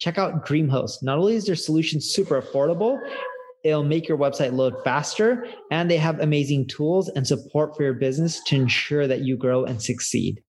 Check out DreamHost. Not only is their solution super affordable, it'll make your website load faster, and they have amazing tools and support for your business to ensure that you grow and succeed.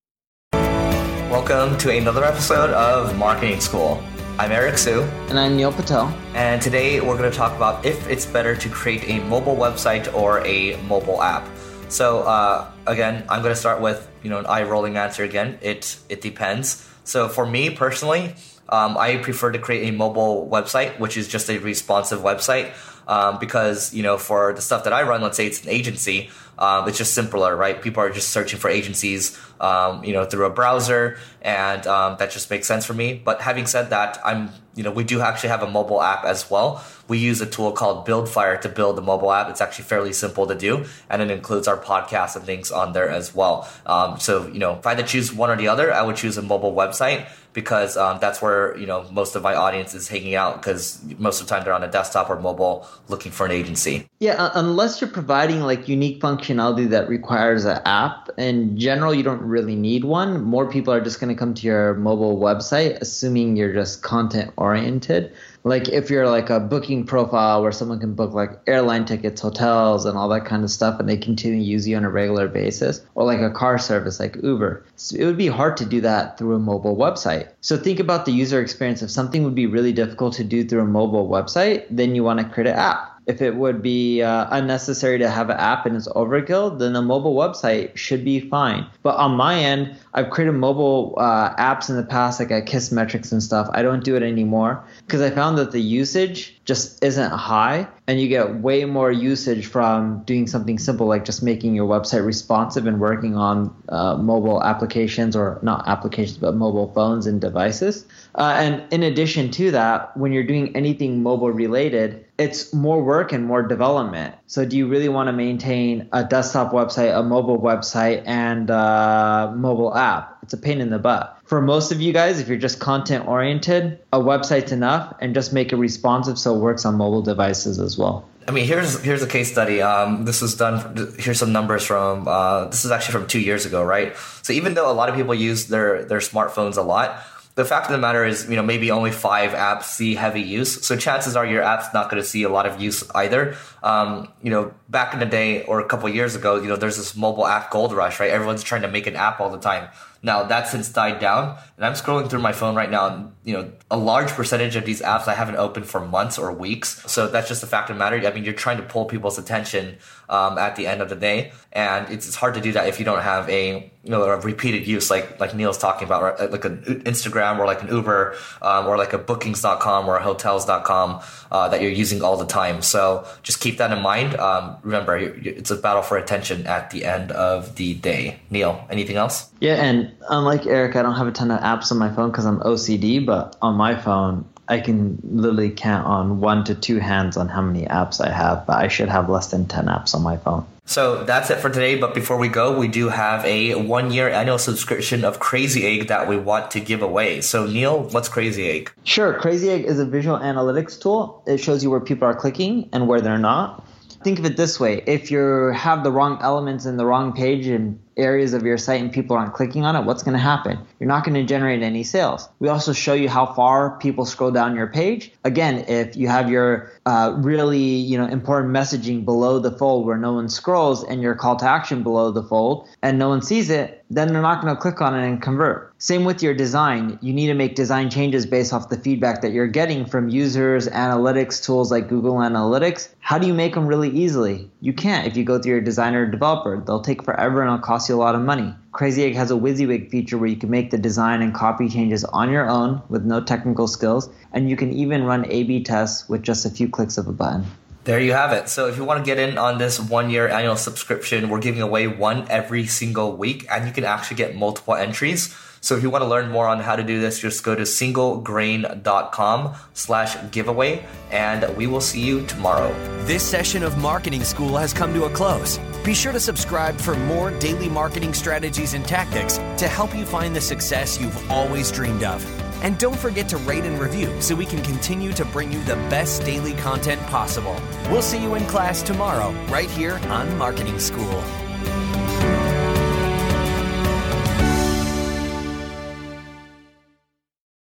Welcome to another episode of Marketing School. I'm Eric Siu. And I'm Neil Patel. And today we're going to talk about if it's better to create a mobile website or a mobile app. So uh, again, I'm going to start with you know an eye rolling answer again. It it depends. So for me personally, um, I prefer to create a mobile website, which is just a responsive website, um, because you know for the stuff that I run, let's say it's an agency, um, it's just simpler, right? People are just searching for agencies, um, you know, through a browser, and um, that just makes sense for me. But having said that, I'm you know we do actually have a mobile app as well. We use a tool called Buildfire to build the mobile app. It's actually fairly simple to do, and it includes our podcast and things on there as well. Um, so you know, if I had to choose one or the other, I would choose a mobile website because um, that's where you know most of my audience is hanging out because most of the time they're on a desktop or mobile looking for an agency. Yeah, uh, unless you're providing like unique functionality that requires an app. In general, you don't really need one. More people are just going to come to your mobile website, assuming you're just content oriented like if you're like a booking profile where someone can book like airline tickets, hotels, and all that kind of stuff, and they continue to use you on a regular basis, or like a car service like Uber, so it would be hard to do that through a mobile website. So think about the user experience. If something would be really difficult to do through a mobile website, then you want to create an app if it would be uh, unnecessary to have an app and it's overkill, then a mobile website should be fine. But on my end, I've created mobile uh, apps in the past, like at Kissmetrics and stuff. I don't do it anymore because I found that the usage just isn't high and you get way more usage from doing something simple like just making your website responsive and working on uh, mobile applications or not applications but mobile phones and devices uh, and in addition to that when you're doing anything mobile related it's more work and more development so do you really want to maintain a desktop website a mobile website and a mobile app it's a pain in the butt for most of you guys, if you're just content oriented, a website's enough and just make it responsive so it works on mobile devices as well. I mean, here's here's a case study. Um, this was done. Here's some numbers from. Uh, this is actually from two years ago, right? So even though a lot of people use their their smartphones a lot, the fact of the matter is, you know, maybe only five apps see heavy use. So chances are your app's not going to see a lot of use either. Um, you know, back in the day or a couple years ago, you know, there's this mobile app gold rush, right? Everyone's trying to make an app all the time. Now that since died down, and I'm scrolling through my phone right now, and you know, a large percentage of these apps I haven't opened for months or weeks. So that's just a fact of matter. I mean, you're trying to pull people's attention um, at the end of the day, and it's, it's hard to do that if you don't have a you know a repeated use like like Neil's talking about, right? like an Instagram or like an Uber um, or like a Bookings.com or a Hotels.com uh, that you're using all the time. So just keep that in mind. Um, remember, it's a battle for attention at the end of the day. Neil, anything else? Yeah, and unlike Eric, I don't have a ton of apps on my phone because I'm OCD, but on my phone, I can literally count on one to two hands on how many apps I have, but I should have less than 10 apps on my phone. So that's it for today. But before we go, we do have a one year annual subscription of Crazy Egg that we want to give away. So, Neil, what's Crazy Egg? Sure. Crazy Egg is a visual analytics tool. It shows you where people are clicking and where they're not. Think of it this way if you have the wrong elements in the wrong page and areas of your site and people aren't clicking on it, what's going to happen? You're not going to generate any sales. We also show you how far people scroll down your page. Again, if you have your uh, really you know important messaging below the fold where no one scrolls and your call to action below the fold and no one sees it, then they're not going to click on it and convert. Same with your design. You need to make design changes based off the feedback that you're getting from users, analytics tools like Google Analytics. How do you make them really easily? You can't if you go through your designer or developer. They'll take forever and it'll cost you a lot of money. Crazy Egg has a WYSIWYG feature where you can make the design and copy changes on your own with no technical skills, and you can even run A B tests with just a few clicks of a button. There you have it. So if you want to get in on this one year annual subscription, we're giving away one every single week, and you can actually get multiple entries. So if you want to learn more on how to do this, just go to singlegrain.com slash giveaway and we will see you tomorrow. This session of Marketing School has come to a close. Be sure to subscribe for more daily marketing strategies and tactics to help you find the success you've always dreamed of. And don't forget to rate and review so we can continue to bring you the best daily content possible. We'll see you in class tomorrow, right here on Marketing School.